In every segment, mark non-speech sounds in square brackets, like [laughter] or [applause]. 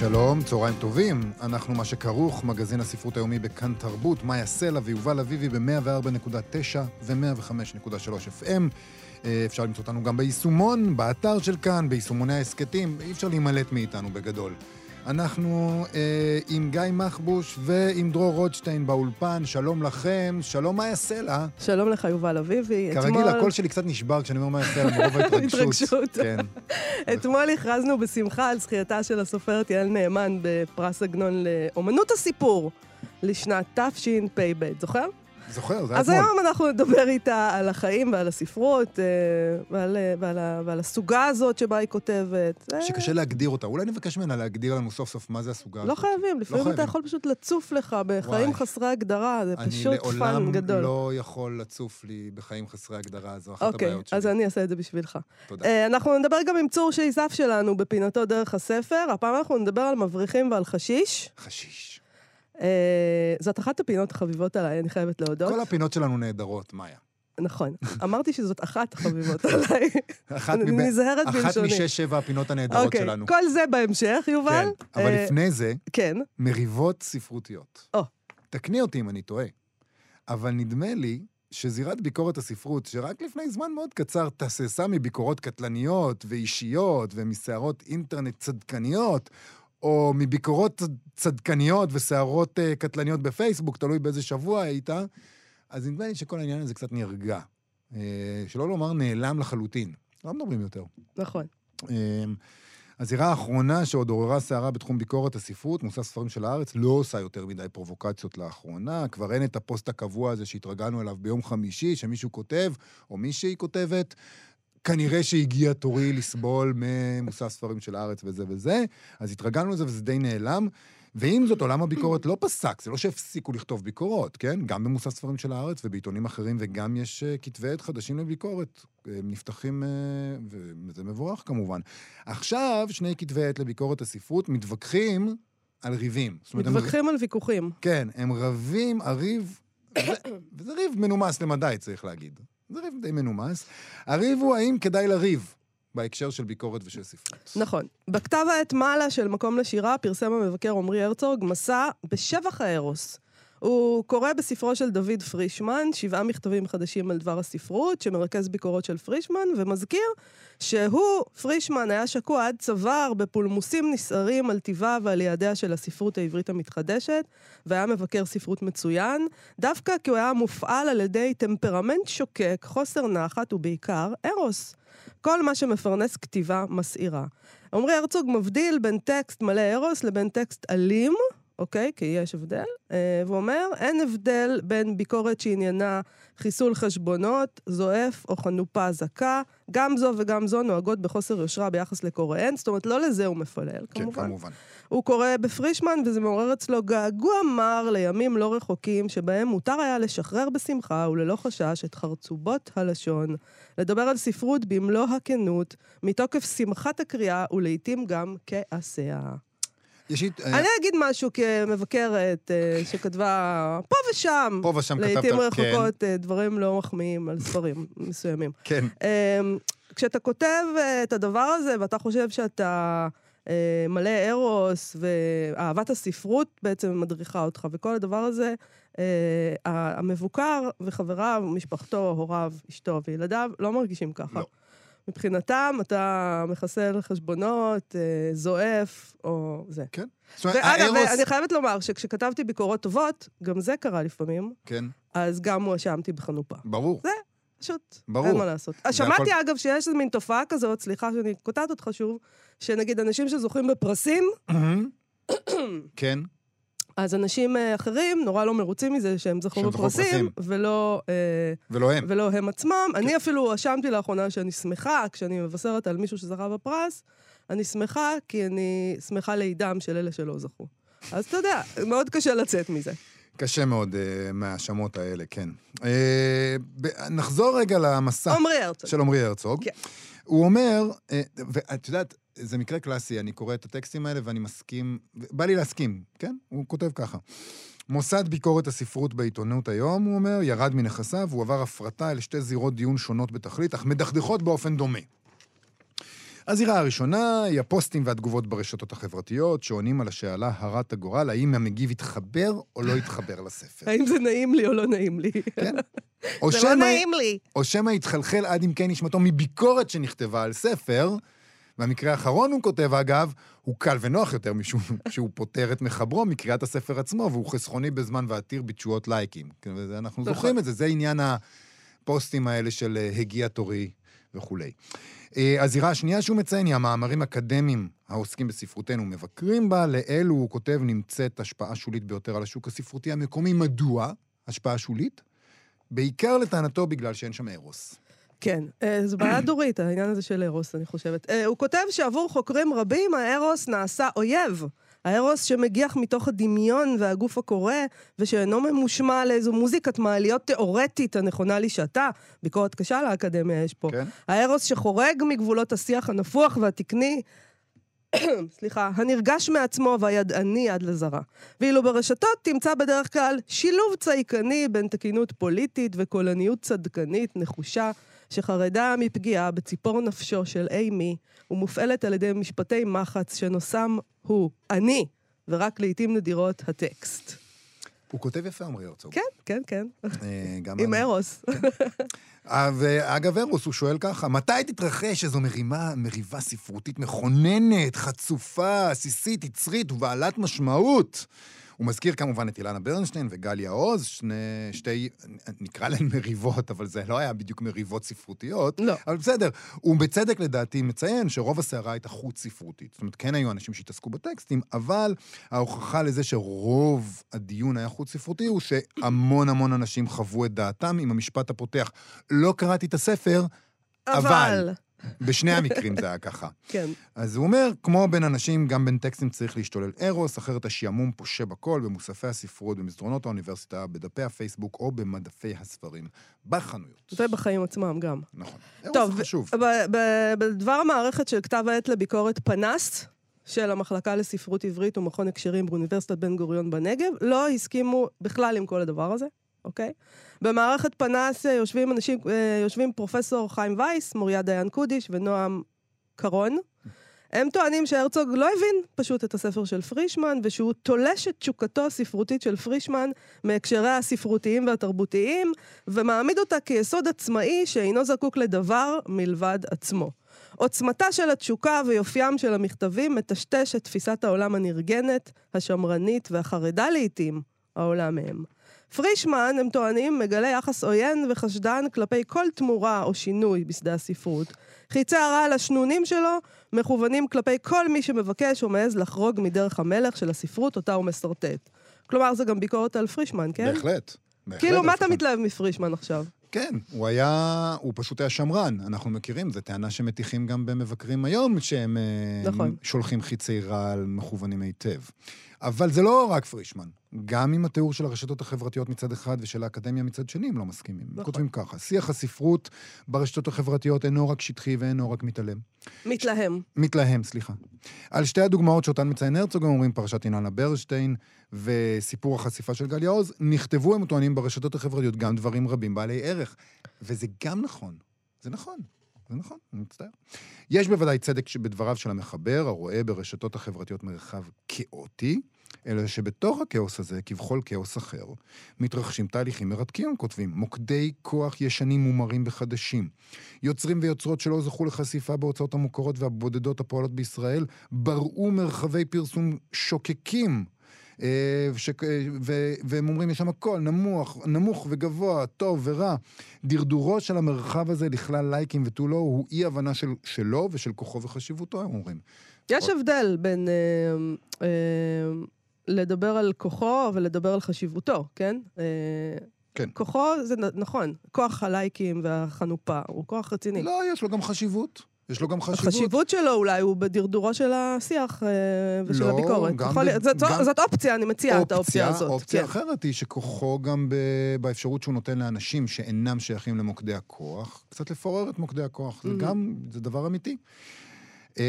שלום, צהריים טובים. אנחנו מה שכרוך, מגזין הספרות היומי בכאן תרבות, מאיה סלע ויובל אביבי ב-104.9 ו-105.3 FM. אה, אפשר למצוא אותנו גם ביישומון, באתר של כאן, ביישומוני ההסכתים. אי אפשר להימלט מאיתנו בגדול. אנחנו אה, עם גיא מחבוש ועם דרור רוטשטיין באולפן. שלום לכם, שלום מאיה סלע. שלום לך, יובל אביבי. כרגיל, אתמול... הקול שלי קצת נשבר כשאני אומר מאיה סלע, מרוב [laughs] ההתרגשות. התרגשות. כן. [laughs] אתמול הכרזנו בשמחה על זכייתה של הסופרת יעל נאמן בפרס עגנון לאומנות הסיפור לשנת תשפ"ב. זוכר? זוכר, זה היה אז אתמול. היום אנחנו נדבר איתה על החיים ועל הספרות אה, ועל, אה, ועל, ועל הסוגה הזאת שבה היא כותבת. אה, שקשה להגדיר אותה. אולי נבקש ממנה להגדיר לנו סוף סוף מה זה הסוגה לא הזאת. חייבים, לפעמים אתה חייבים. יכול פשוט לצוף לך בחיים וואי. חסרי הגדרה, זה אני פשוט פאן לעולם גדול. לא יכול לצוף לי בחיים חסרי הגדרה, זו אחת אוקיי, הבעיות שלי. אז אני אעשה את זה בשבילך. תודה. אנחנו נדבר גם עם צור שייסף שלנו בפינתו דרך הספר. הפעם אנחנו נדבר על מבריחים ועל חשיש. חשיש. אה, זאת אחת הפינות החביבות עליי, אני חייבת להודות. כל הפינות שלנו נהדרות, מאיה. נכון. אמרתי שזאת אחת החביבות [laughs] עליי. אחת מבין- נזהרת אחת בלשוני. משש, שבע הפינות הנהדרות אוקיי, שלנו. כל זה בהמשך, יובל. כן, אבל אה, לפני זה, כן. מריבות ספרותיות. או. תקני אותי אם אני טועה, אבל נדמה לי שזירת ביקורת הספרות, שרק לפני זמן מאוד קצר תססה מביקורות קטלניות ואישיות ומסערות אינטרנט צדקניות, או מביקורות צד- צדקניות וסערות uh, קטלניות בפייסבוק, תלוי באיזה שבוע היית, אז נדמה לי שכל העניין הזה קצת נרגע. Uh, שלא לומר נעלם לחלוטין. לא מדברים יותר. נכון. אמ, הזירה האחרונה שעוד עוררה סערה בתחום ביקורת הספרות, מוסף ספרים של הארץ, לא עושה יותר מדי פרובוקציות לאחרונה. כבר אין את הפוסט הקבוע הזה שהתרגלנו אליו ביום חמישי, שמישהו כותב, או מישהי כותבת. כנראה שהגיע תורי לסבול ממוסף ספרים של הארץ וזה וזה, אז התרגלנו לזה וזה די נעלם. ועם זאת, עולם הביקורת לא פסק, זה לא שהפסיקו לכתוב ביקורות, כן? גם במוסף ספרים של הארץ ובעיתונים אחרים, וגם יש uh, כתבי עת חדשים לביקורת. הם נפתחים, uh, וזה מבורך כמובן. עכשיו, שני כתבי עת לביקורת הספרות מתווכחים על ריבים. הם- מתווכחים על ויכוחים. כן, הם רבים, הריב, [coughs] ו- וזה ריב מנומס למדי, צריך להגיד. זה ריב די מנומס. הריב הוא האם כדאי לריב בהקשר של ביקורת ושל ספרות. נכון. בכתב העת מעלה של מקום לשירה פרסם המבקר עמרי הרצוג מסע בשבח הארוס. הוא קורא בספרו של דוד פרישמן, שבעה מכתבים חדשים על דבר הספרות, שמרכז ביקורות של פרישמן, ומזכיר שהוא, פרישמן, היה שקוע עד צוואר בפולמוסים נסערים על טיבה ועל יעדיה של הספרות העברית המתחדשת, והיה מבקר ספרות מצוין, דווקא כי הוא היה מופעל על ידי טמפרמנט שוקק, חוסר נחת ובעיקר ארוס. כל מה שמפרנס כתיבה מסעירה. עמרי הרצוג מבדיל בין טקסט מלא ארוס לבין טקסט אלים, אוקיי? כי יש הבדל. אה, והוא אומר, אין הבדל בין ביקורת שעניינה חיסול חשבונות, זועף או חנופה זכה. גם זו וגם זו נוהגות בחוסר יושרה ביחס לקוראיהן. זאת אומרת, לא לזה הוא מפלל, כן, כמובן. כמובן. הוא קורא בפרישמן, וזה מעורר אצלו געגוע מר לימים לא רחוקים, שבהם מותר היה לשחרר בשמחה וללא חשש את חרצובות הלשון, לדבר על ספרות במלוא הכנות, מתוקף שמחת הקריאה ולעיתים גם כעשיה. יש. אה, אני אגיד משהו כמבקרת אה, שכתבה פה ושם, פה ושם כתבת... לעיתים כן, רחוקות, אה, דברים לא מחמיאים על ספרים מסוימים. כן. אמ, כשאתה כותב את הדבר הזה, ואתה חושב שאתה מלא ארוס, ואהבת הספרות בעצם מדריכה אותך, וכל הדבר הזה, המבוקר וחבריו, משפחתו, הוריו, אשתו וילדיו, לא מרגישים ככה. לא. מבחינתם, אתה מחסל חשבונות, אה, זועף, או זה. כן. ואגב, הארוס... אני חייבת לומר שכשכתבתי ביקורות טובות, גם זה קרה לפעמים, כן, אז גם הואשמתי בחנופה. ברור. פשוט, ברור. אין מה לעשות. אז זה שמעתי, הכל- אגב, שיש איזו מין תופעה כזאת, סליחה שאני קוטעת אותך שוב, שנגיד אנשים שזוכים בפרסים, כן. אז אנשים אה, אחרים נורא לא מרוצים מזה שהם זכו בפרסים. ולא, אה, ולא הם. ולא הם עצמם. כן. אני אפילו הואשמתי לאחרונה שאני שמחה, כשאני מבשרת על מישהו שזכה בפרס, אני שמחה כי אני שמחה לידם של אלה שלא זכו. אז אתה יודע, מאוד קשה לצאת מזה. קשה מאוד uh, מההאשמות האלה, כן. Uh, נחזור רגע למסע עמרי הרצוג. של עמרי הרצוג. כן. הוא אומר, uh, ואת יודעת, זה מקרה קלאסי, אני קורא את הטקסטים האלה ואני מסכים, בא לי להסכים, כן? הוא כותב ככה. מוסד ביקורת הספרות בעיתונות היום, הוא אומר, ירד מנכסיו, הוא עבר הפרטה אל שתי זירות דיון שונות בתכלית, אך מדכדכות באופן דומה. הזירה הראשונה היא הפוסטים והתגובות ברשתות החברתיות, שעונים על השאלה הרת הגורל, האם המגיב התחבר או לא התחבר לספר. [laughs] האם זה נעים לי או לא נעים לי? כן. [laughs] זה לא נעים לי. או שמא התחלחל עד עמקי נשמתו מביקורת שנכתבה על ספר, והמקרה האחרון, הוא כותב, אגב, הוא קל ונוח יותר משום [laughs] שהוא פוטר את מחברו מקריאת הספר עצמו, והוא חסכוני בזמן ועתיר בתשואות לייקים. כן, אנחנו נכון. זוכרים את זה, זה עניין הפוסטים האלה של אה, הגיע תורי וכולי. אה, הזירה השנייה שהוא מציין היא המאמרים האקדמיים העוסקים בספרותנו מבקרים בה. לאלו, הוא כותב, נמצאת השפעה שולית ביותר על השוק הספרותי המקומי. מדוע השפעה שולית? בעיקר לטענתו בגלל שאין שם ארוס. כן, אה, זו בעיה [clears throat] דורית, העניין הזה של ארוס, אני חושבת. אה, הוא כותב שעבור חוקרים רבים, הארוס נעשה אויב. הארוס שמגיח מתוך הדמיון והגוף הקורא, ושאינו ממושמע לאיזו מוזיקת מעליות תיאורטית הנכונה לשעתה. ביקורת קשה על האקדמיה יש פה. כן? הארוס שחורג מגבולות השיח הנפוח והתקני, [coughs] סליחה, הנרגש מעצמו והידעני עד לזרה. ואילו ברשתות תמצא בדרך כלל שילוב צייקני בין תקינות פוליטית וקולניות צדקנית נחושה, שחרדה מפגיעה בציפור נפשו של אימי, ומופעלת על ידי משפטי מחץ שנושאם הוא אני, ורק לעיתים נדירות הטקסט. הוא כותב יפה, עמרי הרצוג. כן, כן, כן. אה, גם עם. ארוס. אה, ואגב, ארוס, הוא שואל ככה, מתי תתרחש איזו מרימה, מריבה ספרותית מכוננת, חצופה, עסיסית, יצרית ובעלת משמעות? הוא מזכיר כמובן את אילנה ברנשטיין וגליה עוז, שני, שתי, נקרא להן מריבות, אבל זה לא היה בדיוק מריבות ספרותיות. לא. אבל בסדר, הוא בצדק לדעתי מציין שרוב הסערה הייתה חוץ ספרותית. זאת אומרת, כן היו אנשים שהתעסקו בטקסטים, אבל ההוכחה לזה שרוב הדיון היה חוץ ספרותי הוא שהמון המון אנשים חוו את דעתם עם המשפט הפותח. לא קראתי את הספר, אבל. בשני המקרים זה היה ככה. כן. אז הוא אומר, כמו בין אנשים, גם בין טקסטים צריך להשתולל ארוס, אחרת השעמום פושה בכל, במוספי הספרות, במסדרונות האוניברסיטה, בדפי הפייסבוק או במדפי הספרים בחנויות. ובחיים עצמם גם. נכון. טוב, חשוב. ב- ב- בדבר המערכת של כתב העת לביקורת פנס, של המחלקה לספרות עברית ומכון הקשרים באוניברסיטת בן גוריון בנגב, לא הסכימו בכלל עם כל הדבר הזה, אוקיי? במערכת פנס אה, יושבים אנשים, אה, יושבים פרופסור חיים וייס, מוריה דיין קודיש ונועם קרון. הם טוענים שהרצוג לא הבין פשוט את הספר של פרישמן, ושהוא תולש את תשוקתו הספרותית של פרישמן מהקשריה הספרותיים והתרבותיים, ומעמיד אותה כיסוד עצמאי שאינו זקוק לדבר מלבד עצמו. עוצמתה של התשוקה ויופיים של המכתבים מטשטש את תפיסת העולם הנרגנת, השמרנית והחרדה לעיתים, העולה מהם. פרישמן, הם טוענים, מגלה יחס עוין וחשדן כלפי כל תמורה או שינוי בשדה הספרות. חיצי הרעל השנונים שלו מכוונים כלפי כל מי שמבקש או מעז לחרוג מדרך המלך של הספרות אותה הוא מסרטט. כלומר, זה גם ביקורת על פרישמן, כן? בהחלט. בהחלט, כאילו, מה אתה מתלהב מפרישמן עכשיו? כן, הוא היה, הוא פשוט היה שמרן, אנחנו מכירים, זו טענה שמטיחים גם במבקרים היום, שהם אה, נכון. שולחים חיצי רעל מכוונים היטב. אבל זה לא רק פרישמן, גם עם התיאור של הרשתות החברתיות מצד אחד ושל האקדמיה מצד שני, הם לא מסכימים. נכון. כותבים ככה, שיח הספרות ברשתות החברתיות אינו רק שטחי ואינו רק מתעלם. מתלהם. מתלהם, סליחה. על שתי הדוגמאות שאותן מציין הרצוג, הם אומרים פרשת אילנה ברשטיין וסיפור החשיפה של גליה עוז, נכתבו, הם טוענים, ברשתות החברתיות גם דברים רבים בעלי ערך. וזה גם נכון. זה נכון. זה נכון, אני מצטער. יש בוודאי צדק בדבריו של המחבר, הרואה ברשתות החברתיות מרחב כאוטי, אלא שבתוך הכאוס הזה, כבכל כאוס אחר, מתרחשים תהליכים מרתקים, כותבים, מוקדי כוח ישנים מומרים וחדשים. יוצרים ויוצרות שלא זכו לחשיפה בהוצאות המוכרות והבודדות הפועלות בישראל, בראו מרחבי פרסום שוקקים. אה, ש... ו... והם אומרים, יש שם הכל, נמוך, נמוך וגבוה, טוב ורע. דרדורו של המרחב הזה לכלל לייקים ותו לא, הוא אי הבנה של... שלו ושל כוחו וחשיבותו, הם אומרים. יש הבדל בין אה, אה, לדבר על כוחו ולדבר על חשיבותו, כן? אה, כן. כוחו זה נ- נכון, כוח הלייקים והחנופה, הוא כוח רציני. לא, יש לו גם חשיבות. יש לו גם חשיבות. החשיבות שלו אולי הוא בדרדורו של השיח אה, ושל לא, הביקורת. גם יכול ב- זאת- גם- זאת אופציה, אני מציעה את האופציה הזאת. אופציה כן. אחרת היא שכוחו גם ב... באפשרות שהוא נותן לאנשים שאינם שייכים למוקדי הכוח, קצת לפורר את מוקדי הכוח. זה Mhm. גם, זה דבר אמיתי. אה,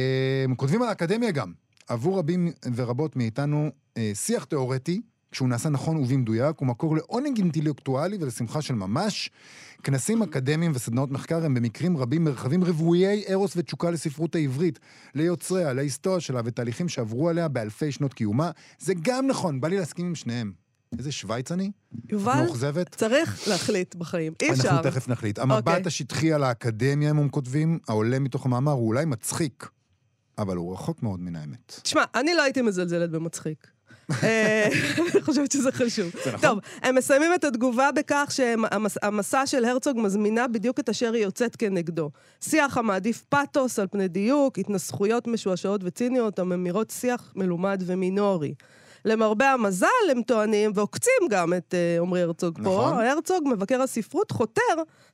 כותבים על האקדמיה גם. עבור רבים ורבות מאיתנו, אה, שיח תיאורטי, כשהוא נעשה נכון ובמדויק, הוא מקור לעונג אינטלקטואלי ולשמחה של ממש. כנסים אקדמיים וסדנאות מחקר הם במקרים רבים מרחבים רוויי ארוס ותשוקה לספרות העברית, ליוצריה, להיסטוריה שלה ותהליכים שעברו עליה באלפי שנות קיומה. זה גם נכון, בא לי להסכים עם שניהם. איזה שווייץ אני? יובל, מאוכזבת? צריך להחליט בחיים. אי אפשר. אנחנו תכף נחליט. המבט אוקיי. השטחי על האקדמיה, הם כותבים, העולה מתוך המאמר, הוא אולי מצחיק, אבל הוא רחוק מאוד מן האמת. תשמע, אני לא הייתי מזלזלת במצחיק. אה, [laughs] אני חושבת שזה חשוב. זה נכון. טוב, הם מסיימים את התגובה בכך שהמסע של הרצוג מזמינה בדיוק את אשר היא יוצאת כנגדו. שיח המעדיף פתוס על פני דיוק, התנסחויות משועשעות וציניות הממירות שיח מלומד ומינורי. למרבה המזל, הם טוענים, ועוקצים גם את אה, עמרי הרצוג פה, נכון. הרצוג, מבקר הספרות, חותר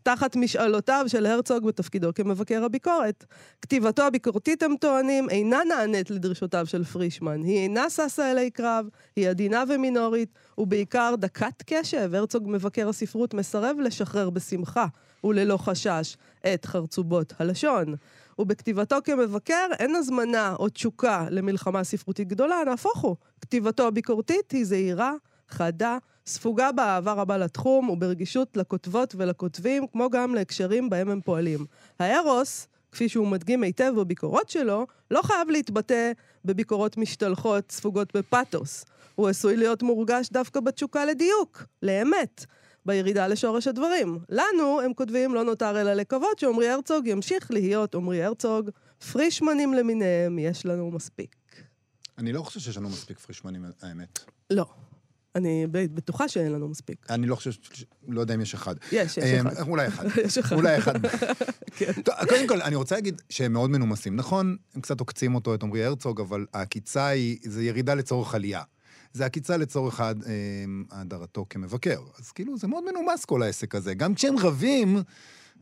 תחת משאלותיו של הרצוג בתפקידו כמבקר הביקורת. כתיבתו הביקורתית, הם טוענים, אינה נענית לדרישותיו של פרישמן. היא אינה ששה אלי קרב, היא עדינה ומינורית, ובעיקר דקת קשב. הרצוג מבקר הספרות מסרב לשחרר בשמחה וללא חשש את חרצובות הלשון. ובכתיבתו כמבקר אין הזמנה או תשוקה למלחמה ספרותית גדולה, נהפוך הוא. כתיבתו הביקורתית היא זהירה, חדה, ספוגה באהבה רבה לתחום וברגישות לכותבות ולכותבים, כמו גם להקשרים בהם הם פועלים. הארוס, כפי שהוא מדגים היטב בביקורות שלו, לא חייב להתבטא בביקורות משתלחות ספוגות בפתוס. הוא עשוי להיות מורגש דווקא בתשוקה לדיוק, לאמת. בירידה לשורש הדברים. לנו, הם כותבים, לא נותר אלא לקוות שעמרי הרצוג ימשיך להיות עמרי הרצוג. פרישמנים למיניהם, יש לנו מספיק. אני לא חושב שיש לנו מספיק פרישמנים, האמת. לא. אני בטוחה שאין לנו מספיק. אני לא חושב, לא יודע אם יש אחד. יש, יש אה, אחד. אולי אחד. [laughs] יש אחד. אולי אחד. [laughs] כן. קודם כל, אני רוצה להגיד שהם מאוד מנומסים. נכון, הם קצת עוקצים אותו, את עמרי הרצוג, אבל העקיצה היא, זה ירידה לצורך עלייה. זה עקיצה לצורך הד- אה, האדרתו כמבקר. אז כאילו, זה מאוד מנומס כל העסק הזה. גם כשהם רבים,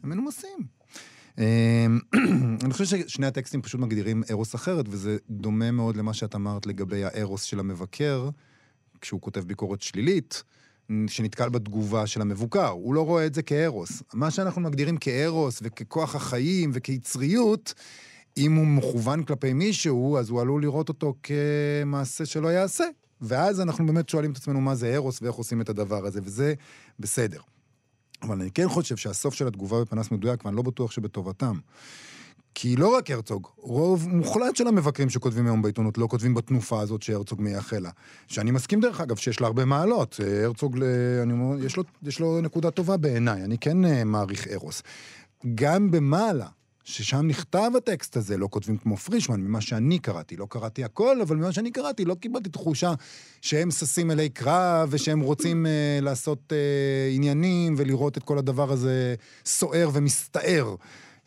הם מנומסים. אה, [clears throat] אני חושב ששני הטקסטים פשוט מגדירים ארוס אחרת, וזה דומה מאוד למה שאת אמרת לגבי הארוס של המבקר, כשהוא כותב ביקורת שלילית, שנתקל בתגובה של המבוקר. הוא לא רואה את זה כארוס. מה שאנחנו מגדירים כארוס וככוח החיים וכיצריות, אם הוא מכוון כלפי מישהו, אז הוא עלול לראות אותו כמעשה שלא יעשה. ואז אנחנו באמת שואלים את עצמנו מה זה ארוס ואיך עושים את הדבר הזה, וזה בסדר. אבל אני כן חושב שהסוף של התגובה בפנס מדויק, ואני לא בטוח שבטובתם. כי לא רק הרצוג, רוב מוחלט של המבקרים שכותבים היום בעיתונות לא כותבים בתנופה הזאת שהרצוג מייחל לה. שאני מסכים דרך אגב שיש לה הרבה מעלות. אה, הרצוג, אני אומר, יש לו, יש לו נקודה טובה בעיניי, אני כן אה, מעריך ארוס. גם במעלה, ששם נכתב הטקסט הזה, לא כותבים כמו פרישמן, ממה שאני קראתי. לא קראתי הכל, אבל ממה שאני קראתי לא קיבלתי תחושה שהם ששים אלי קרב, ושהם רוצים אה, לעשות אה, עניינים ולראות את כל הדבר הזה סוער ומסתער.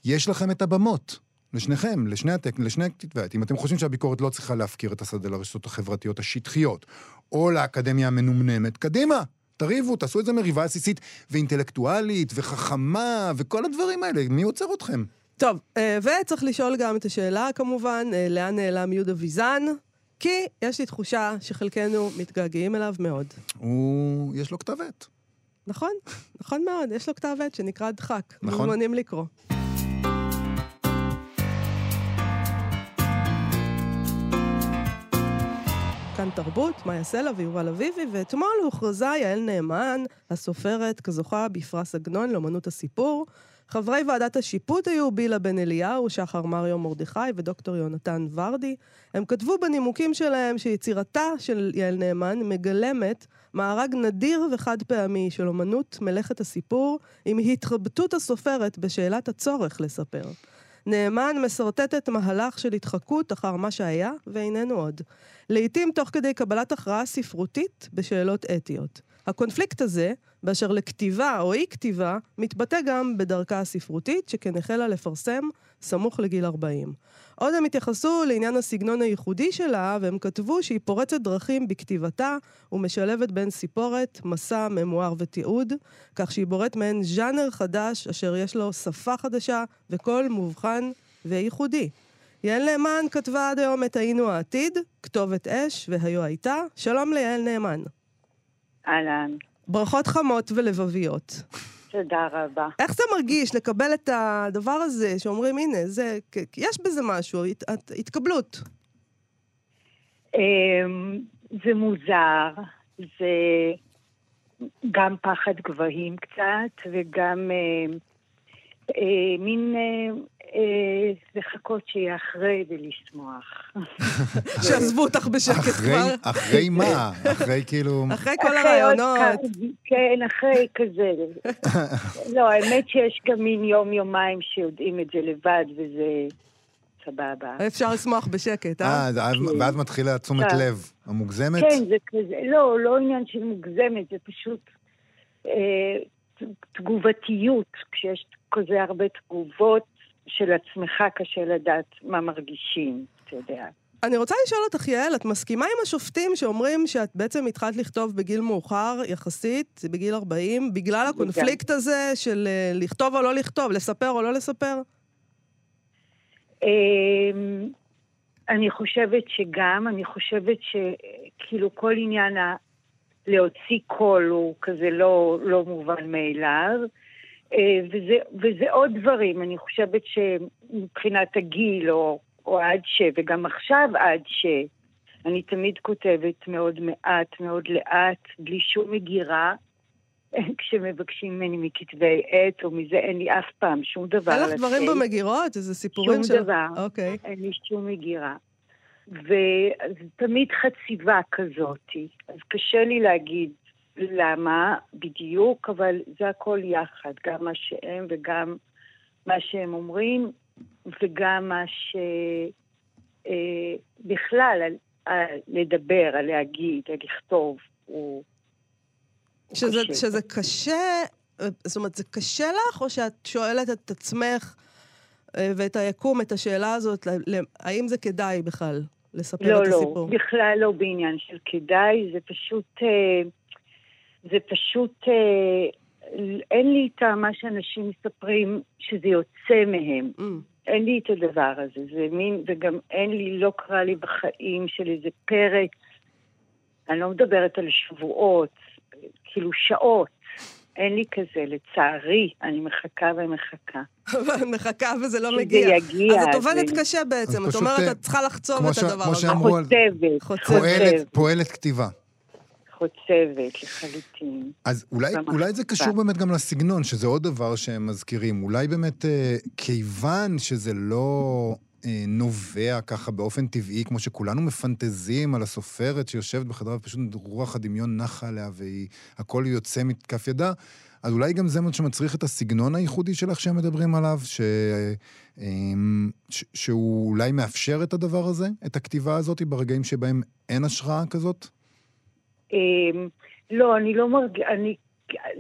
יש לכם את הבמות. לשניכם, לשני הטק, לשני הכתבי עת. אם אתם חושבים שהביקורת לא צריכה להפקיר את השדה לרשתות החברתיות השטחיות, או לאקדמיה המנומנמת, קדימה, תריבו, תעשו איזה מריבה עסיסית ואינטלקטואלית וחכמה וכל הדברים האלה. מי עוצר אתכם? טוב, אה, וצריך לשאול גם את השאלה, כמובן, אה, לאן נעלם יהודה ויזן? כי יש לי תחושה שחלקנו מתגעגעים אליו מאוד. הוא... יש לו כתב עת. נכון, נכון מאוד, יש לו כתב עת שנקרא דחק. נכון. מוזמנים לקרוא. כאן תרבות, מאיה סלע ויובל אביבי, ואתמול הוכרזה יעל נאמן, הסופרת, כזוכה בפרס עגנון לאמנות הסיפור. חברי ועדת השיפוט היו בילה בן אליהו, שחר מריו מרדכי ודוקטור יונתן ורדי. הם כתבו בנימוקים שלהם שיצירתה של יעל נאמן מגלמת מארג נדיר וחד פעמי של אמנות מלאכת הסיפור, עם התרבטות הסופרת בשאלת הצורך לספר. נאמן משרטטת מהלך של התחקות אחר מה שהיה ואיננו עוד. לעתים תוך כדי קבלת הכרעה ספרותית בשאלות אתיות. הקונפליקט הזה, באשר לכתיבה או אי-כתיבה, מתבטא גם בדרכה הספרותית, שכן החלה לפרסם סמוך לגיל 40. עוד הם התייחסו לעניין הסגנון הייחודי שלה, והם כתבו שהיא פורצת דרכים בכתיבתה ומשלבת בין סיפורת, מסע, ממואר ותיעוד, כך שהיא בוראת מעין ז'אנר חדש, אשר יש לו שפה חדשה וקול מובחן וייחודי. יעל נאמן כתבה עד היום את היינו העתיד, כתובת אש והיו הייתה. שלום ליעל נאמן. אהלן, ברכות חמות ולבביות. תודה רבה. איך זה מרגיש לקבל את הדבר הזה, שאומרים, הנה, זה, יש בזה משהו, הת, הת, התקבלות. אמ, זה מוזר, זה גם פחד גבהים קצת, וגם אה, אה, מין אה, לחכות שיהיה אחרי ולשמוח. [laughs] שעזבו אותך בשקט אחרי, כבר. אחרי מה? אחרי כאילו... אחרי כל הרעיונות. כן, אחרי כזה. [laughs] לא, האמת שיש גם מין יום-יומיים שיודעים את זה לבד, וזה סבבה. אפשר לשמוח בשקט, אה? אה, ואז- כן. ואז מתחילה תשומת כן. לב המוגזמת? כן, זה כזה, לא, לא עניין של מוגזמת, זה פשוט אה, תגובתיות. כשיש כזה הרבה תגובות של עצמך, קשה לדעת מה מרגישים, אתה יודע. אני רוצה לשאול אותך, יעל, את מסכימה עם השופטים שאומרים שאת בעצם התחלת לכתוב בגיל מאוחר יחסית, בגיל 40, בגלל הקונפליקט הזה של אה, לכתוב או לא לכתוב, לספר או לא לספר? אמ, אני חושבת שגם, אני חושבת שכאילו כל עניין ה... להוציא קול הוא כזה לא, לא מובן מאליו. אה, וזה, וזה עוד דברים, אני חושבת שמבחינת הגיל, או, או עד ש, וגם עכשיו עד ש, אני תמיד כותבת מאוד מעט, מאוד לאט, בלי שום מגירה. [laughs] כשמבקשים ממני מכתבי עת או מזה, אין לי אף פעם שום דבר אין לך דברים. במגירות? איזה סיפורים שום של... דבר. אוקיי. אין לי שום הגירה. ותמיד חציבה כזאתי. אז קשה לי להגיד למה בדיוק, אבל זה הכל יחד, גם מה שהם וגם מה שהם אומרים, וגם מה ש... אה, בכלל, על, על לדבר, על להגיד, על לכתוב, הוא... שזה, קשה. שזה קשה, זאת אומרת, זה קשה לך, או שאת שואלת את עצמך אה, ואת היקום, את השאלה הזאת, האם זה כדאי בכלל לספר לא, את לא, הסיפור? בכלל לא בעניין של כדאי, זה פשוט, אה, זה פשוט, אה, אין לי את מה שאנשים מספרים שזה יוצא מהם. Mm. אין לי את הדבר הזה, זה מין, וגם אין לי, לא קרה לי בחיים של איזה פרק, אני לא מדברת על שבועות, כאילו שעות, אין לי כזה, לצערי, אני מחכה ומחכה. אבל מחכה וזה לא שזה מגיע. יגיע, אז את עובדת זה- קשה בעצם, את אומרת, את צריכה לחצוב כמו את הדבר כמו הזה. שאמרו חוצבת, חוצבת. פועלת, פועלת כתיבה. חוצבת לחלוטין. אז אולי, אולי זה. קשור באמת גם לסגנון, שזה עוד דבר שהם מזכירים. אולי באמת, אה, כיוון שזה לא אה, נובע ככה באופן טבעי, כמו שכולנו מפנטזים על הסופרת שיושבת בחדרה ופשוט רוח הדמיון נחה עליה והכל יוצא מכף ידה, אז אולי גם זה מה שמצריך את הסגנון הייחודי שלך שהם מדברים עליו, ש... אה, ש... שהוא אולי מאפשר את הדבר הזה, את הכתיבה הזאת, ברגעים שבהם אין השראה כזאת? אמ, לא, אני לא מרג... אני,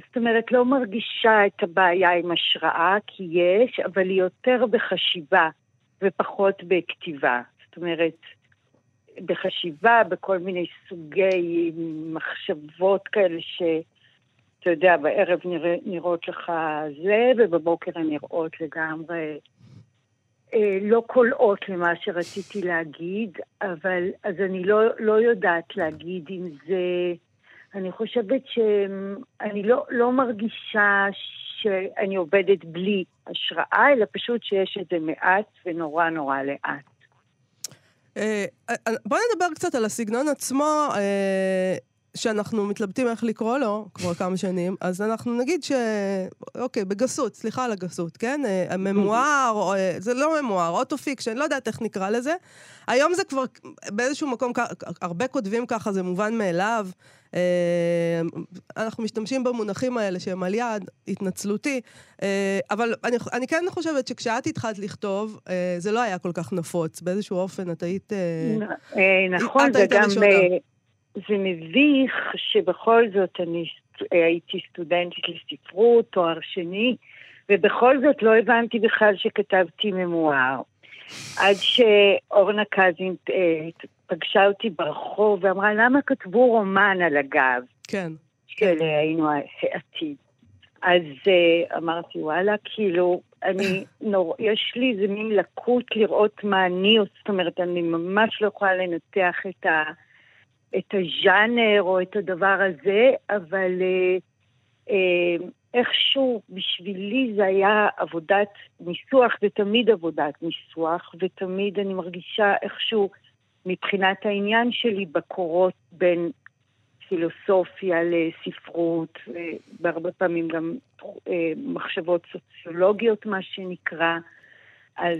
זאת אומרת, לא מרגישה את הבעיה עם השראה, כי יש, אבל היא יותר בחשיבה ופחות בכתיבה. זאת אומרת, בחשיבה, בכל מיני סוגי מחשבות כאלה ש... אתה יודע, בערב נרא, נראות לך זה, ובבוקר הן נראות לגמרי לא קולעות למה שרציתי להגיד, אבל אז אני לא, לא יודעת להגיד אם זה... אני חושבת שאני לא, לא מרגישה שאני עובדת בלי השראה, אלא פשוט שיש את זה מעט ונורא נורא לאט. אה, אה, בוא נדבר קצת על הסגנון עצמו, אה, שאנחנו מתלבטים איך לקרוא לו כבר כמה שנים, אז אנחנו נגיד ש... אוקיי, בגסות, סליחה על הגסות, כן? אה, הממואר, או, אה, זה לא ממואר, auto-fiction, לא יודעת איך נקרא לזה. היום זה כבר באיזשהו מקום, הרבה כותבים ככה, זה מובן מאליו. אה, אנחנו משתמשים במונחים האלה שהם על יד, התנצלותי, אבל אני, אני כן חושבת שכשאת התחלת לכתוב, זה לא היה כל כך נפוץ, באיזשהו אופן את היית... נכון, זה גם... ראשונה. אה, זה מביך שבכל זאת אני סט- הייתי סטודנטית לספרות, תואר שני, ובכל זאת לא הבנתי בכלל שכתבתי ממואר. עד שאורנה קזין אה, פגשה אותי ברחוב ואמרה, למה כתבו רומן על הגב כן. של אה, היינו העתיד? אז אה, אמרתי, וואלה, כאילו, אני נור... יש לי איזה מין לקות לראות מה אני עושה, זאת אומרת, אני ממש לא יכולה לנתח את, ה... את הז'אנר או את הדבר הזה, אבל אה, אה, איכשהו בשבילי זה היה עבודת ניסוח, זה תמיד עבודת ניסוח, ותמיד אני מרגישה איכשהו מבחינת העניין שלי בקורות בין פילוסופיה לספרות, והרבה פעמים גם אה, מחשבות סוציולוגיות, מה שנקרא. אז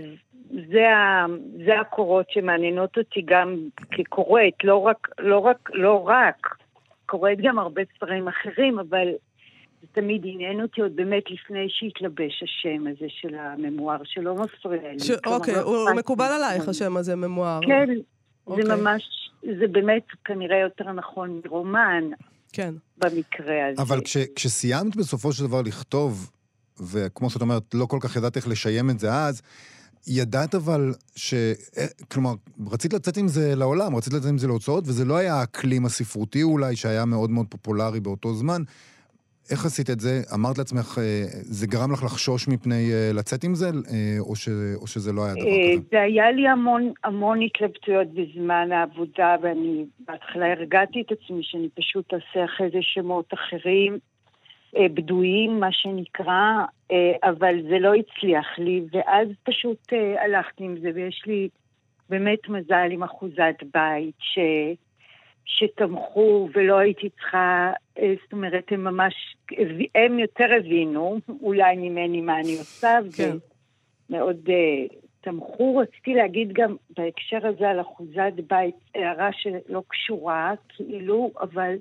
זה, ה, זה הקורות שמעניינות אותי גם כקוראת, לא רק, לא רק, לא רק, קוראת גם הרבה ספרים אחרים, אבל זה תמיד עניין אותי עוד באמת לפני שהתלבש השם הזה של הממואר, שלא מפריע לי. ש... אוקיי, לא הוא מקובל עלייך השם הזה, ממואר. כן, אוקיי. זה ממש, זה באמת כנראה יותר נכון מרומן. כן. במקרה הזה. אבל כש, כשסיימת בסופו של דבר לכתוב, וכמו שאת אומרת, לא כל כך ידעת איך לשיים את זה אז, ידעת אבל ש... אה, כלומר, רצית לצאת עם זה לעולם, רצית לצאת עם זה להוצאות, וזה לא היה האקלים הספרותי אולי, שהיה מאוד מאוד פופולרי באותו זמן. איך עשית את זה? אמרת לעצמך, אה, זה גרם לך לחשוש מפני אה, לצאת עם זה, או, ש, או שזה לא היה דבר כזה? זה היה לי המון, המון התלבטויות בזמן העבודה, ואני בהתחלה הרגעתי את עצמי שאני פשוט אעשה אחרי זה שמות אחרים, בדויים, מה שנקרא, אבל זה לא הצליח לי, ואז פשוט הלכתי עם זה, ויש לי באמת מזל עם אחוזת בית, ש... שתמכו ולא הייתי צריכה, אה, זאת אומרת, הם ממש, הם יותר הבינו, אולי ממני מה אני עושה, כן. ומאוד uh, תמכו. רציתי להגיד גם בהקשר הזה על אחוזת בית, הערה שלא קשורה, כאילו, אבל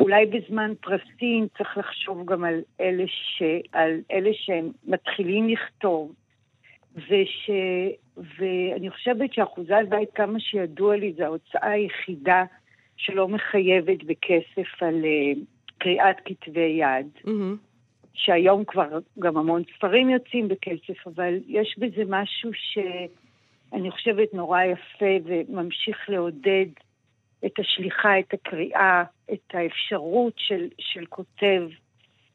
אולי בזמן פרסים צריך לחשוב גם על אלה, ש, על אלה שהם מתחילים לכתוב. וש... ואני חושבת שאחוזת בית, כמה שידוע לי, זו ההוצאה היחידה שלא מחייבת בכסף על uh, קריאת כתבי יד. Mm-hmm. שהיום כבר גם המון ספרים יוצאים בכסף, אבל יש בזה משהו שאני חושבת נורא יפה וממשיך לעודד את השליחה, את הקריאה, את האפשרות של, של כותב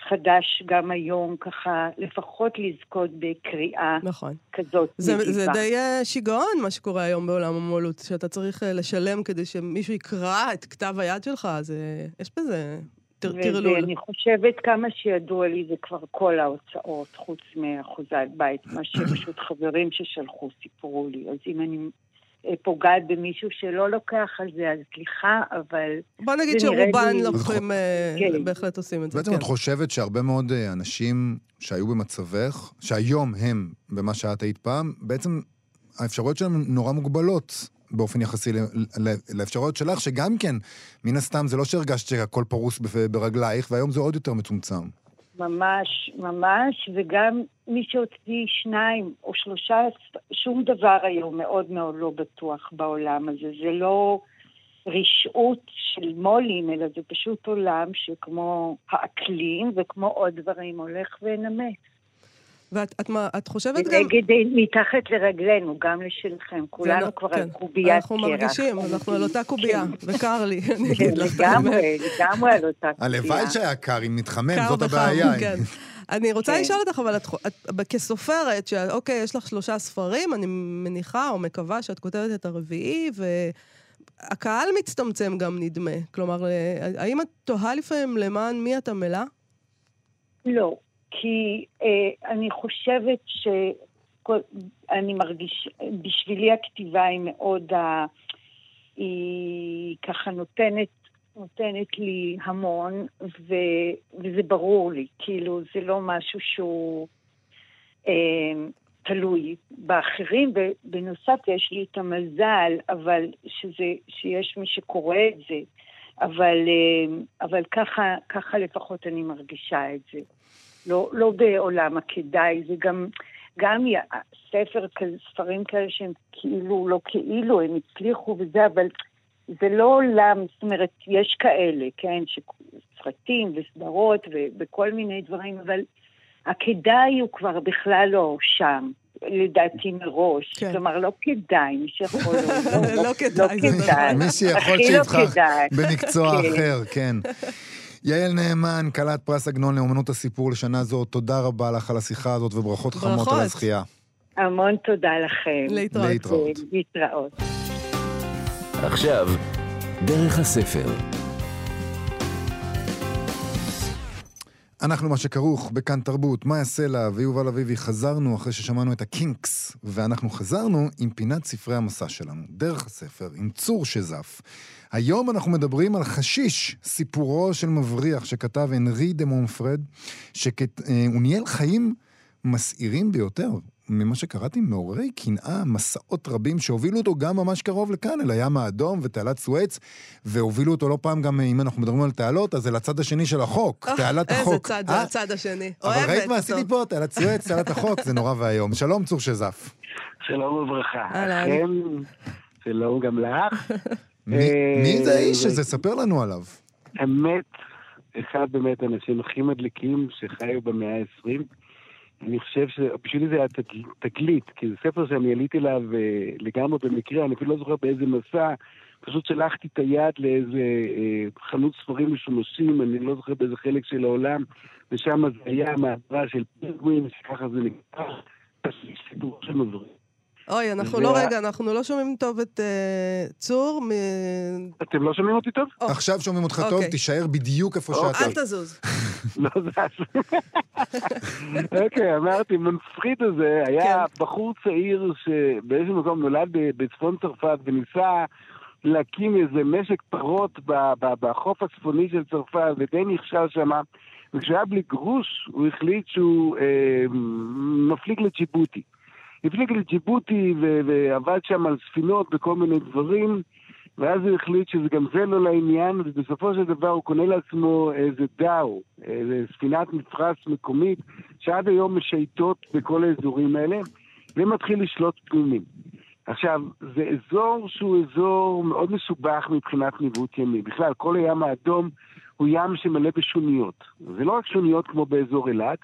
חדש גם היום, ככה לפחות לזכות בקריאה נכון. כזאת. זה, זה די אה, שיגעון מה שקורה היום בעולם המו"לות, שאתה צריך אה, לשלם כדי שמישהו יקרא את כתב היד שלך, זה, יש בזה טרלול. ואני חושבת כמה שידוע לי זה כבר כל ההוצאות, חוץ מאחוזת בית, מה שפשוט חברים ששלחו סיפרו לי. אז אם אני אה, פוגעת במישהו שלא לוקח על זה, אז סליחה, אבל... בוא נגיד שרובן לי... לוקחים, אה, כן. בהחלט עושים את זה. בעצם כן. את חושבת שהרבה מאוד אה, אנשים שהיו במצבך, שהיום הם במה שאת היית פעם, בעצם האפשרויות שלהם נורא מוגבלות. באופן יחסי לאפשרויות שלך, שגם כן, מן הסתם, זה לא שהרגשת שהכל פרוס ברגלייך, והיום זה עוד יותר מצומצם. ממש, ממש, וגם מי שהוציא שניים או שלושה, שום דבר היום מאוד מאוד לא בטוח בעולם הזה. זה לא רשעות של מו"לים, אלא זה פשוט עולם שכמו האקלים וכמו עוד דברים הולך ונמס. ואת את, את חושבת גם... מתחת לרגלינו, גם לשלכם. כולנו לא, כבר כן. על קוביית קרח. אנחנו מרגישים, אנחנו על אותה קובייה, כן. וקר לי, [laughs] אני אגיד לך. לגמרי, לגמרי על אותה קובייה. הלוואי שהיה קר, אם מתחמם, זאת הבעיה. כן. [laughs] אני רוצה כן. לשאול אותך, אבל את, את, כסופרת, שאוקיי, יש לך שלושה ספרים, אני מניחה או מקווה שאת כותבת את הרביעי, והקהל מצטמצם גם, נדמה. כלומר, אה, האם את תוהה לפעמים למען מי את עמלה? לא. כי אה, אני חושבת שאני מרגיש, בשבילי הכתיבה היא מאוד, ה, היא ככה נותנת, נותנת לי המון, ו, וזה ברור לי, כאילו זה לא משהו שהוא אה, תלוי באחרים, ובנוסף יש לי את המזל, אבל שזה, שיש מי שקורא את זה. אבל, אה, אבל ככה, ככה לפחות אני מרגישה את זה. לא, לא בעולם הכדאי, זה גם, גם ספר כזה, ספרים כאלה שהם כאילו, לא כאילו, הם הצליחו וזה, אבל זה לא עולם, זאת אומרת, יש כאלה, כן, סרטים וסדרות וכל מיני דברים, אבל הכדאי הוא כבר בכלל לא שם. לדעתי מראש. כן. כלומר, לא כדאי, מי שיכול... לא, לא, [laughs] לא כדאי. לא כדאי. מי שיכול לא שיבחר במקצוע כן. אחר, כן. יעל נאמן, כלת פרס עגנון לאמנות הסיפור לשנה זו, תודה רבה לך על השיחה הזאת וברכות חמות ברכות. על הזכייה. המון תודה לכם. להתראות. להתראות. להתראות. עכשיו, דרך הספר. אנחנו מה שכרוך בכאן תרבות, מאיה סלע ויובל אביבי חזרנו אחרי ששמענו את הקינקס, ואנחנו חזרנו עם פינת ספרי המסע שלנו, דרך הספר, עם צור שזף. היום אנחנו מדברים על חשיש, סיפורו של מבריח שכתב הנרי דה מונפרד, שהוא ניהל חיים מסעירים ביותר. ממה שקראתי, מעוררי קנאה, מסעות רבים שהובילו אותו גם ממש קרוב לכאן, אל הים האדום ותעלת סואץ, והובילו אותו לא פעם גם, אם אנחנו מדברים על תעלות, אז זה לצד השני של החוק, תעלת החוק. איזה צד זה אה? הצד השני. אבל אוהבת ראית מה. עשיתי פה? תעלת סואץ, תעלת החוק, זה נורא ואיום. שלום, צור שזף. שלום וברכה. אהלן. שלום גם לך. מי אה, מי זה האיש זה- הזה? ספר לנו עליו. אמת, אחד באמת האנשים הכי מדליקים שחיו במאה ה-20. אני חושב שבשבילי זה היה תג- תגלית, כי זה ספר שאני עליתי אליו אה, לגמרי במקרה, אני אפילו לא זוכר באיזה מסע. פשוט שלחתי את היד לאיזה אה, חנות ספרים משומשים, אני לא זוכר באיזה חלק של העולם, ושם זה היה מהדרה של פינגווין, שככה זה נקרא. סיפור של מבריק. אוי, אנחנו לא, רגע, אנחנו לא שומעים טוב את אה, צור. מ- אתם לא שומעים אותי טוב? או. עכשיו שומעים אותך טוב, אוקיי. תישאר בדיוק איפה אוקיי. שאתה. אל תזוז. [laughs] לא זז. אוקיי, אמרתי, מנפחית הזה היה בחור צעיר שבאיזשהו מקום נולד ב- בצפון צרפת וניסה להקים איזה משק פרות ב- ב- בחוף הצפוני של צרפת ודי נכשל שמה. וכשהוא היה בלי גרוש, הוא החליט שהוא אה, מפליג לג'יבוטי. הפליג לג'יבוטי ו- ועבד שם על ספינות בכל מיני דברים. ואז הוא החליט שגם זה לא לעניין, ובסופו של דבר הוא קונה לעצמו איזה דאו, איזה ספינת מפרש מקומית, שעד היום משייטות בכל האזורים האלה, ומתחיל לשלוט פנימים. עכשיו, זה אזור שהוא אזור מאוד מסובך מבחינת ניווט ימי. בכלל, כל הים האדום הוא ים שמלא בשוניות. זה לא רק שוניות כמו באזור אילת,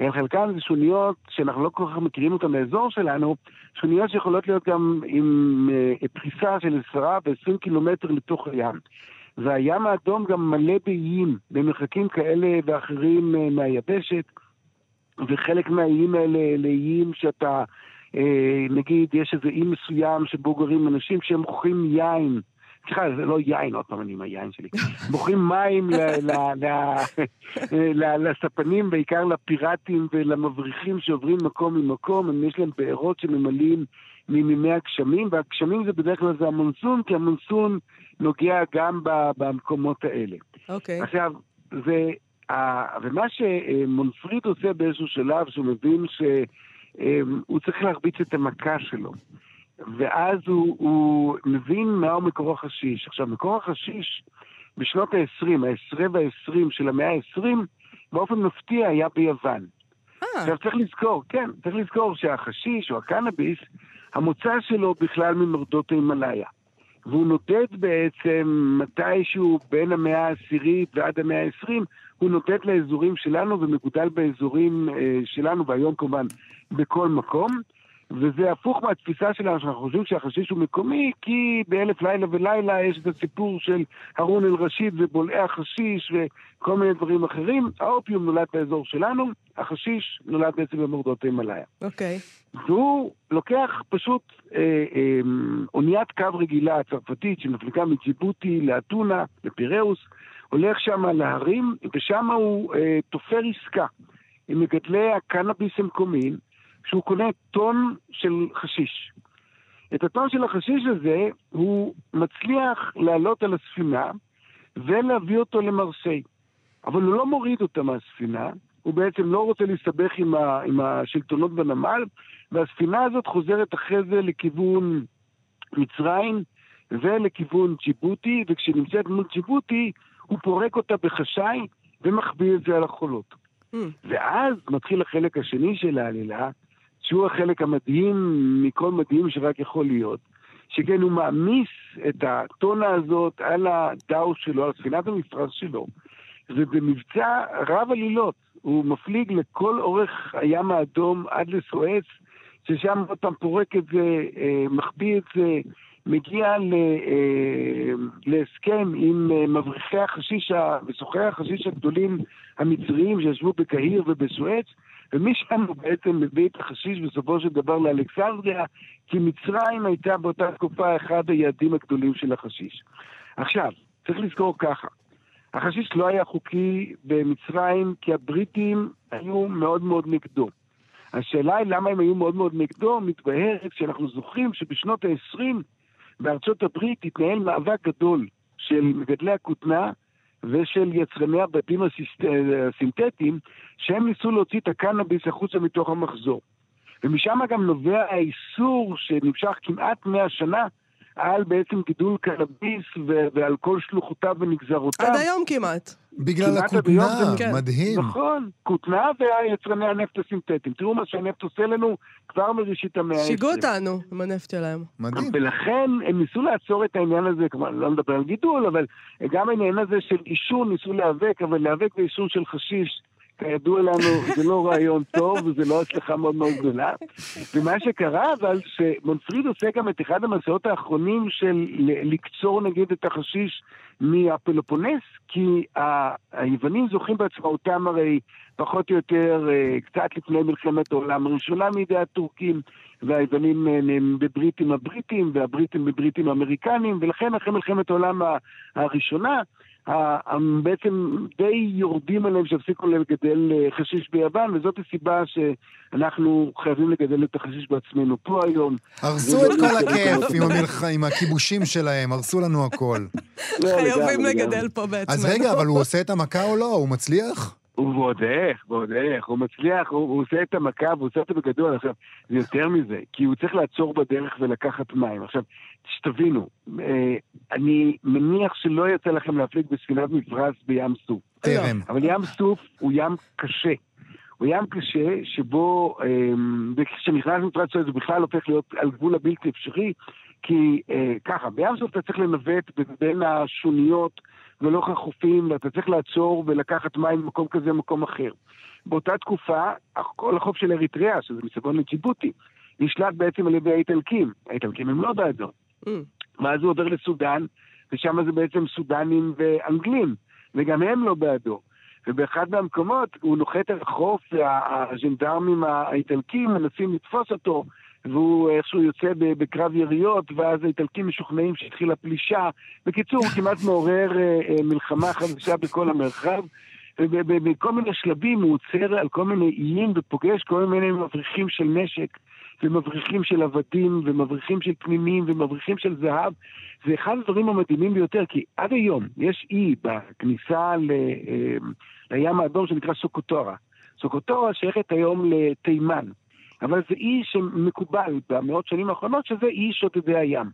אלא חלקן זה שוניות שאנחנו לא כל כך מכירים אותן מהאזור שלנו, שוניות שיכולות להיות גם עם אה, פריסה של 10 ו-20 קילומטר לתוך הים. והים האדום גם מלא באיים, במרחקים כאלה ואחרים אה, מהיבשת, וחלק מהאיים האלה אלה איים שאתה, אה, נגיד, יש איזה אי מסוים שבו גרים אנשים שהם מוכרים יין. סליחה, זה לא יין, עוד פעם אני עם היין שלי. מוכרים מים לספנים, בעיקר לפיראטים ולמבריחים שעוברים מקום ממקום, יש להם בארות שממלאים ממימי הגשמים, והגשמים זה בדרך כלל זה המונסון, כי המונסון נוגע גם במקומות האלה. אוקיי. עכשיו, זה... ומה שמונפריד עושה באיזשהו שלב, שהוא מבין שהוא צריך להרביץ את המכה שלו. ואז הוא, הוא מבין מהו מקור החשיש. עכשיו, מקור החשיש בשנות ה-20, ה-10 וה-20 של המאה ה-20, באופן מפתיע היה ביוון. אה, עכשיו צריך לזכור, כן, צריך לזכור שהחשיש או הקנאביס, המוצא שלו בכלל ממרדות ההימאליה. והוא נודד בעצם מתישהו בין המאה העשירית ועד המאה העשרים, הוא נודד לאזורים שלנו ומגודל באזורים אה, שלנו, והיום כמובן בכל מקום. וזה הפוך מהתפיסה שלנו, שאנחנו חושבים שהחשיש הוא מקומי, כי באלף לילה ולילה יש את הסיפור של הרון אל-רשיד ובולעי החשיש וכל מיני דברים אחרים. האופיום נולד באזור שלנו, החשיש נולד בעצם במורדות ההימאליה. אוקיי. והוא לוקח פשוט אה, אה, אוניית קו רגילה צרפתית שמפליקה מג'יבוטי לאתונה, לפיראוס, הולך שם להרים, ושם הוא אה, תופר עסקה עם מגדלי הקנאביס המקומיים, שהוא קונה טון של חשיש. את הטון של החשיש הזה הוא מצליח לעלות על הספינה ולהביא אותו למרסיי. אבל הוא לא מוריד אותה מהספינה, הוא בעצם לא רוצה להסתבך עם, ה, עם השלטונות בנמל, והספינה הזאת חוזרת אחרי זה לכיוון מצרים ולכיוון ג'יבוטי, וכשנמצאת מול ג'יבוטי, הוא פורק אותה בחשאי ומחביא את זה על החולות. Hmm. ואז מתחיל החלק השני של העלילה, שהוא החלק המדהים מכל מדהים שרק יכול להיות, שכן הוא מעמיס את הטונה הזאת על הדאו שלו, על ספינת המפרש שלו, ובמבצע רב עלילות, הוא מפליג לכל אורך הים האדום עד לסואץ, ששם עוד פעם פורק את זה, אה, מחביא את זה, מגיע אה, להסכם עם אה, מבריחי החשיש וסוחרי החשיש הגדולים המצריים שישבו בקהיר ובסואץ, ומשם הוא בעצם מביא את החשיש בסופו של דבר לאלכסנדריה, כי מצרים הייתה באותה תקופה אחד היעדים הגדולים של החשיש. עכשיו, צריך לזכור ככה, החשיש לא היה חוקי במצרים כי הבריטים היו מאוד מאוד נגדו. השאלה היא למה הם היו מאוד מאוד נגדו, מתבהרת כשאנחנו זוכרים שבשנות ה-20 בארצות הברית התנהל מאבק גדול של מגדלי הכותנה ושל יצרני הבתים הסינתטיים, שהם ניסו להוציא את הקנאביס החוצה מתוך המחזור. ומשם גם נובע האיסור שנמשך כמעט מאה שנה על בעצם גידול קנאביס ועל כל שלוחותיו ונגזרותיו. עד היום כמעט. בגלל הכותנה, כן. מדהים. נכון, כותנה ויצרני הנפט הסינתטיים. תראו מה שהנפט עושה לנו כבר מראשית המאה ה-20. שיגעו אותנו עם הנפט שלהם. מדהים. ולכן הם ניסו לעצור את העניין הזה, כלומר, לא נדבר על גידול, אבל גם העניין הזה של עישון ניסו להיאבק, אבל להיאבק בעישון של חשיש כידוע לנו, זה לא רעיון טוב וזה לא הצלחה מאוד מאוד גדולה. ומה שקרה, אבל, שמונפריד עושה גם את אחד המסעות האחרונים של לקצור נגיד את החשיש מהפלופונס, כי היוונים זוכים בעצמאותם הרי פחות או יותר אה, קצת לפני מלחמת העולם הראשונה מידי הטורקים, והיוונים אה, הם בברית עם הבריטים, והבריטים בברית עם האמריקנים, ולכן אחרי מלחמת העולם הראשונה, בעצם די יורדים עליהם שהפסיקו לגדל אה, חשיש ביוון, וזאת הסיבה שאנחנו חייבים לגדל את החשיש בעצמנו פה היום. הרסו את כל הכיף עם, המלח... עם הכיבושים שלהם, הרסו לנו הכל. לא, חייבים לגדל פה בעצמנו. אז רגע, אבל הוא עושה את המכה או לא? הוא מצליח? הוא ועוד איך, ועוד איך, הוא מצליח, הוא, הוא עושה את המכה והוא עושה את זה בגדול. עכשיו, זה יותר מזה, כי הוא צריך לעצור בדרך ולקחת מים. עכשיו, שתבינו, אה, אני מניח שלא יצא לכם להפליג בספינת מפרש בים סוף. טרם. אבל ים סוף הוא ים קשה. הוא ים קשה שבו, אה, כשנכנס מפרץ סואץ זה בכלל הופך להיות על גבול הבלתי אפשרי, כי אה, ככה, בים סוף אתה צריך לנווט בין השוניות. ולאורך החופים, ואתה צריך לעצור ולקחת מים ממקום כזה למקום אחר. באותה תקופה, כל החוף של אריתריאה, שזה מסביבון לג'יבוטי, נשלט בעצם על ידי האיטלקים. האיטלקים הם לא בעדו. Mm. ואז הוא עובר לסודאן, ושם זה בעצם סודנים ואנגלים, וגם הם לא בעדו. ובאחד מהמקומות הוא נוחת על החוף, והז'נדרמים האיטלקים מנסים לתפוס אותו, והוא איכשהו יוצא בקרב יריות, ואז האיטלקים משוכנעים שהתחילה פלישה. בקיצור, הוא כמעט מעורר אה, אה, מלחמה חדשה בכל המרחב. ובכל מיני שלבים הוא עוצר על כל מיני איים ופוגש כל מיני מבריחים של נשק ומבריחים של עבדים ומבריחים של פנינים ומבריחים של זהב. זה אחד הדברים המדהימים ביותר, כי עד היום יש אי בכניסה ל, אה, לים האדום שנקרא סוקוטורה. סוקוטורה שייכת היום לתימן. אבל זה אי שמקובל במאות שנים האחרונות, שזה אי שודדי הים.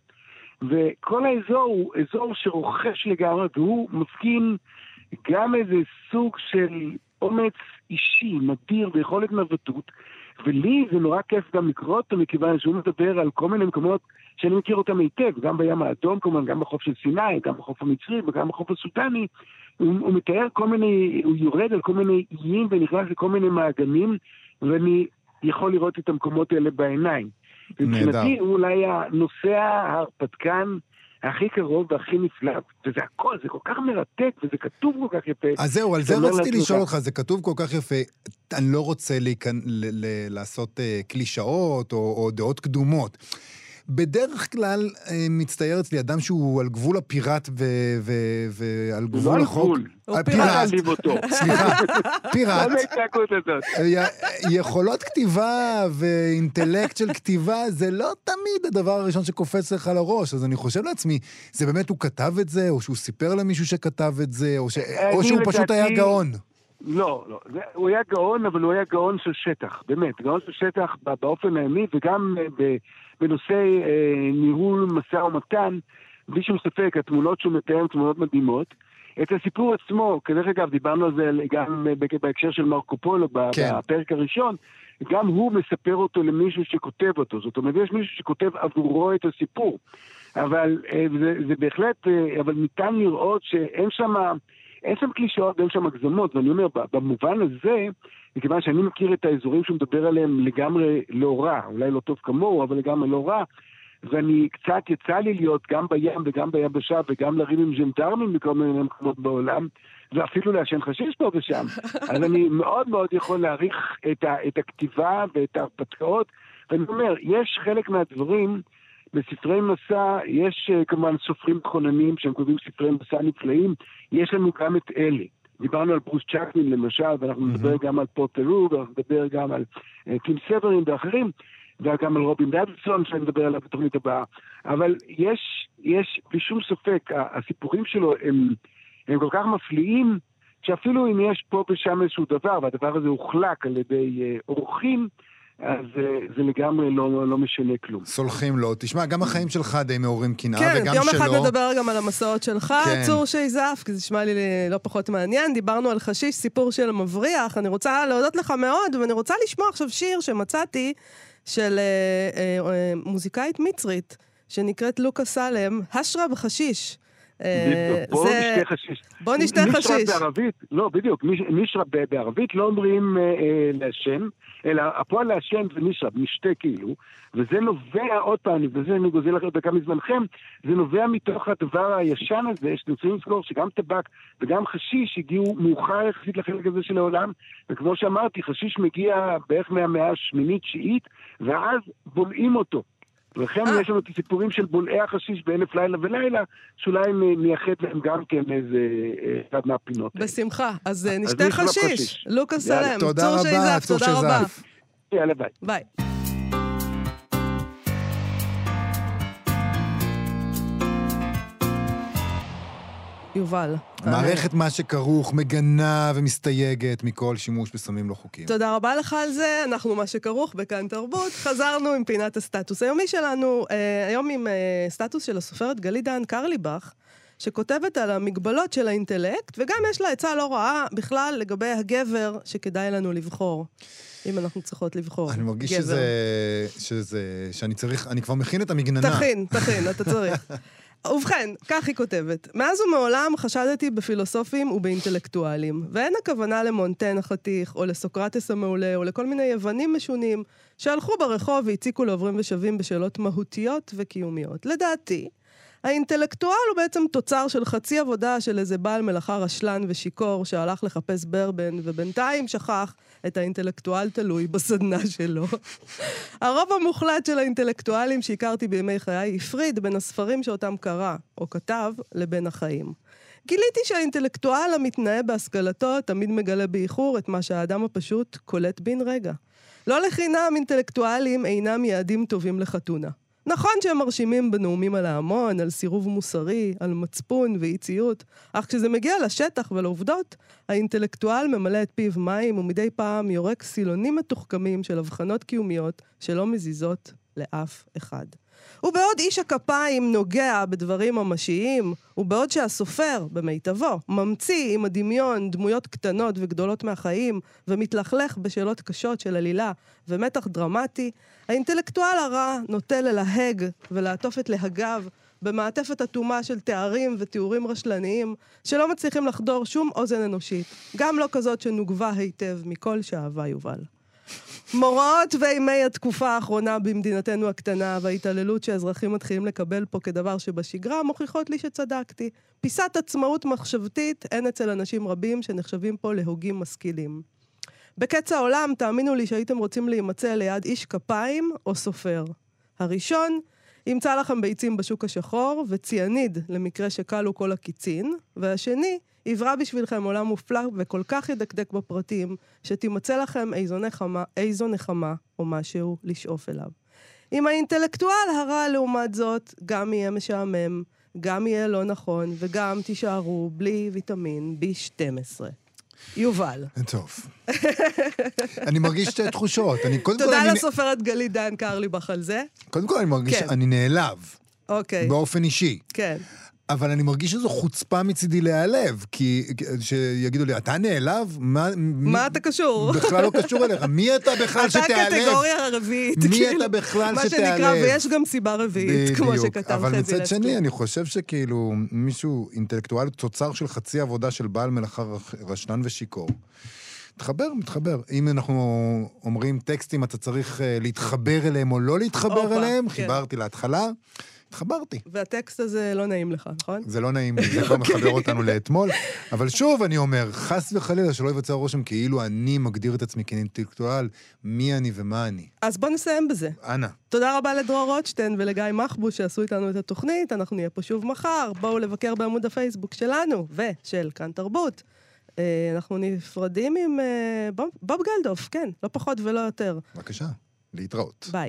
וכל האזור הוא אזור שרוכש לגמרי, והוא מפגין גם איזה סוג של אומץ אישי, נדיר ויכולת נווטות, ולי זה נורא כיף גם לקרוא אותו, מכיוון שהוא מדבר על כל מיני מקומות שאני מכיר אותם היטב, גם בים האדום כמובן, גם בחוף של סיני, גם בחוף המצרי וגם בחוף הסודני. הוא, הוא מתאר כל מיני, הוא יורד על כל מיני איים ונכנס לכל מיני מעגנים, ואני יכול לראות את המקומות האלה בעיניים. מבחינתי הוא אולי הנוסע ההרפתקן הכי קרוב והכי נפלא, וזה הכל, זה כל כך מרתק, וזה כתוב כל כך יפה. אז זהו, על זה רציתי לשאול אותך, זה כתוב כל כך יפה. אני לא רוצה לעשות uh, קלישאות או, או דעות קדומות. בדרך כלל אה, מצטייר אצלי אדם שהוא על גבול הפיראט ועל גבול לא החוק. הוא [laughs] אה, פיראט. סליחה, פיראט. ההתנהגות הזאת? יכולות כתיבה ואינטלקט של כתיבה זה לא תמיד הדבר הראשון שקופץ לך לראש, אז אני חושב לעצמי, זה באמת הוא כתב את זה, או שהוא סיפר למישהו שכתב את זה, או, ש... או שהוא פשוט היה גאון. לא, לא. זה, הוא היה גאון, אבל הוא היה גאון של שטח, באמת. גאון של שטח באופן הימי, וגם ב... בנושא אה, ניהול משא ומתן, בלי שום ספק, התמונות שהוא מתאר הן תמונות מדהימות. את הסיפור עצמו, כדרך אגב, דיברנו על זה גם בהקשר של מרקו פולו, כן. בפרק הראשון, גם הוא מספר אותו למישהו שכותב אותו. זאת אומרת, יש מישהו שכותב עבורו את הסיפור. אבל אה, זה, זה בהחלט, אה, אבל ניתן לראות שאין שם... אין שם קלישאות ואין שם הגזמות, ואני אומר, במובן הזה, מכיוון שאני מכיר את האזורים שהוא מדבר עליהם לגמרי לא רע, אולי לא טוב כמוהו, אבל לגמרי לא רע, ואני קצת, יצא לי להיות גם בים וגם ביבשה וגם לריב עם ז'נדרמים בכל מיני מקומות בעולם, ואפילו לעשן חשיש פה ושם. [laughs] אז אני מאוד מאוד יכול להעריך את, ה, את הכתיבה ואת ההרפתקאות, ואני אומר, יש חלק מהדברים, בספרי מסע, יש uh, כמובן סופרים מכוננים שהם כותבים ספרי מסע נפלאים, יש לנו גם את אלה. דיברנו על ברוס צ'קמין למשל, ואנחנו mm-hmm. נדבר גם על פוטרו, ואנחנו נדבר גם על uh, טים סברין ואחרים, וגם על רובין דאבידסון, שאני מדבר עליו בתוכנית הבאה. אבל יש, יש, בלי שום ספק, הסיפורים שלו הם, הם כל כך מפליאים, שאפילו אם יש פה ושם איזשהו דבר, והדבר הזה הוחלק על ידי uh, אורחים, אז זה לגמרי לא, לא משנה כלום. סולחים לו. תשמע, גם החיים שלך די מעוררים קנאה, כן, וגם שלו... כן, יום אחד נדבר גם על המסעות שלך, כן. צור שייזף, כי זה נשמע לי לא פחות מעניין. דיברנו על חשיש, סיפור של מבריח. אני רוצה להודות לך מאוד, ואני רוצה לשמוע עכשיו שיר שמצאתי של אה, אה, אה, מוזיקאית מצרית, שנקראת לוקה סלם, השרה בחשיש. בוא נשתה חשיש. בוא נשתה חשיש. מישרה בערבית, לא, בדיוק, מישרה בערבית לא אומרים לעשן, אלא הפועל לעשן זה מישרה, משתה כאילו, וזה נובע, עוד פעם, וזה אני גוזל לכם דקה מזמנכם, זה נובע מתוך הדבר הישן הזה, שאתם צריכים לזכור שגם טבק וגם חשיש הגיעו מאוחר יחסית לחלק הזה של העולם, וכמו שאמרתי, חשיש מגיע בערך מהמאה השמינית-תשיעית, ואז בולעים אותו. ולכן אה. יש לנו את הסיפורים של בולעי החשיש באלף לילה ולילה, שאולי נייחד להם גם כן איזה אה, אחד מהפינות. בשמחה. אז אה, נשתה חשיש. לוקאס סלם. תודה רבה, צור שזף. יאללה, ביי. ביי. יובל. מערכת מה שכרוך מגנה ומסתייגת מכל שימוש בסמים לא חוקיים. תודה רבה לך על זה, אנחנו מה שכרוך בכאן תרבות. חזרנו עם פינת הסטטוס היומי שלנו, אה, היום עם אה, סטטוס של הסופרת גלית דהן קרליבך, שכותבת על המגבלות של האינטלקט, וגם יש לה עצה לא רעה בכלל לגבי הגבר שכדאי לנו לבחור. אם אנחנו צריכות לבחור. אני מרגיש שזה, שזה, שאני צריך, אני כבר מכין את המגננה. תכין, תכין, אתה צריך. [laughs] ובכן, כך היא כותבת, מאז ומעולם חשדתי בפילוסופים ובאינטלקטואלים, ואין הכוונה למונטן החתיך, או לסוקרטס המעולה, או לכל מיני יוונים משונים, שהלכו ברחוב והציקו לעוברים ושבים בשאלות מהותיות וקיומיות. לדעתי, האינטלקטואל הוא בעצם תוצר של חצי עבודה של איזה בעל מלאכה רשלן ושיכור שהלך לחפש ברבן, ובינתיים שכח את האינטלקטואל תלוי בסדנה שלו. [laughs] הרוב המוחלט של האינטלקטואלים שהכרתי בימי חיי הפריד בין הספרים שאותם קרא או כתב לבין החיים. גיליתי שהאינטלקטואל המתנאה בהשכלתו תמיד מגלה באיחור את מה שהאדם הפשוט קולט בן רגע. לא לחינם אינטלקטואלים אינם יעדים טובים לחתונה. נכון שהם מרשימים בנאומים על ההמון, על סירוב מוסרי, על מצפון ואי ציות, אך כשזה מגיע לשטח ולעובדות, האינטלקטואל ממלא את פיו מים ומדי פעם יורק סילונים מתוחכמים של הבחנות קיומיות שלא מזיזות לאף אחד. ובעוד איש הכפיים נוגע בדברים ממשיים, ובעוד שהסופר, במיטבו, ממציא עם הדמיון דמויות קטנות וגדולות מהחיים, ומתלכלך בשאלות קשות של עלילה ומתח דרמטי, האינטלקטואל הרע נוטה ללהג ולעטוף את להגיו במעטפת אטומה של תארים ותיאורים רשלניים, שלא מצליחים לחדור שום אוזן אנושית, גם לא כזאת שנוגבה היטב מכל שאהבה יובל. מוראות ואימי התקופה האחרונה במדינתנו הקטנה וההתעללות שהאזרחים מתחילים לקבל פה כדבר שבשגרה מוכיחות לי שצדקתי. פיסת עצמאות מחשבתית אין אצל אנשים רבים שנחשבים פה להוגים משכילים. בקץ העולם, תאמינו לי שהייתם רוצים להימצא ליד איש כפיים או סופר. הראשון, ימצא לכם ביצים בשוק השחור וציאניד למקרה שכלו כל הקיצין, והשני, יברא בשבילכם עולם מופלא וכל כך ידקדק בפרטים, שתימצא לכם איזו נחמה, איזו נחמה או משהו לשאוף אליו. עם האינטלקטואל הרע, לעומת זאת, גם יהיה משעמם, גם יהיה לא נכון, וגם תישארו בלי ויטמין B12. יובל. טוב. אני מרגיש שתי תחושות. אני, קודם תודה כל, לסופרת גלית דן קרליבך על זה. קודם כל אני מרגיש, כן. אני נעלב. אוקיי. באופן אישי. כן. אבל אני מרגיש שזו חוצפה מצידי להיעלב, כי שיגידו לי, אתה נעלב? מה, מה אתה קשור? בכלל לא קשור אליך. מי אתה בכלל שתיעלב? אתה קטגוריה רביעית. מי כאילו, אתה בכלל מה שתיעלב? שנקרא, ויש גם סיבה רביעית, כמו בדיוק. שכתב אבל חזי מצד לסקי. שני, אני חושב שכאילו מישהו אינטלקטואל, תוצר של חצי עבודה של בעל מלאכה רשלן ושיכור. מתחבר, מתחבר. אם אנחנו אומרים טקסטים, אתה צריך אה, להתחבר אליהם או לא להתחבר אליהם, כן. חיברתי להתחלה, התחברתי. והטקסט הזה לא נעים לך, נכון? זה לא נעים לי, זה כבר מחבר אותנו לאתמול. אבל שוב, אני אומר, חס וחלילה שלא ייווצר רושם כאילו אני מגדיר את עצמי כאינטלקטואל, מי אני ומה אני. אז בוא נסיים בזה. אנא. תודה רבה לדרור רוטשטיין ולגיא מחבוש שעשו איתנו את התוכנית. אנחנו נהיה פה שוב מחר. בואו לבקר בעמוד הפייסבוק שלנו ושל כאן תרבות. אה, אנחנו נפרדים עם אה, בוב גלדוף, כן, לא פחות ולא יותר. בבקשה, להתראות. ביי.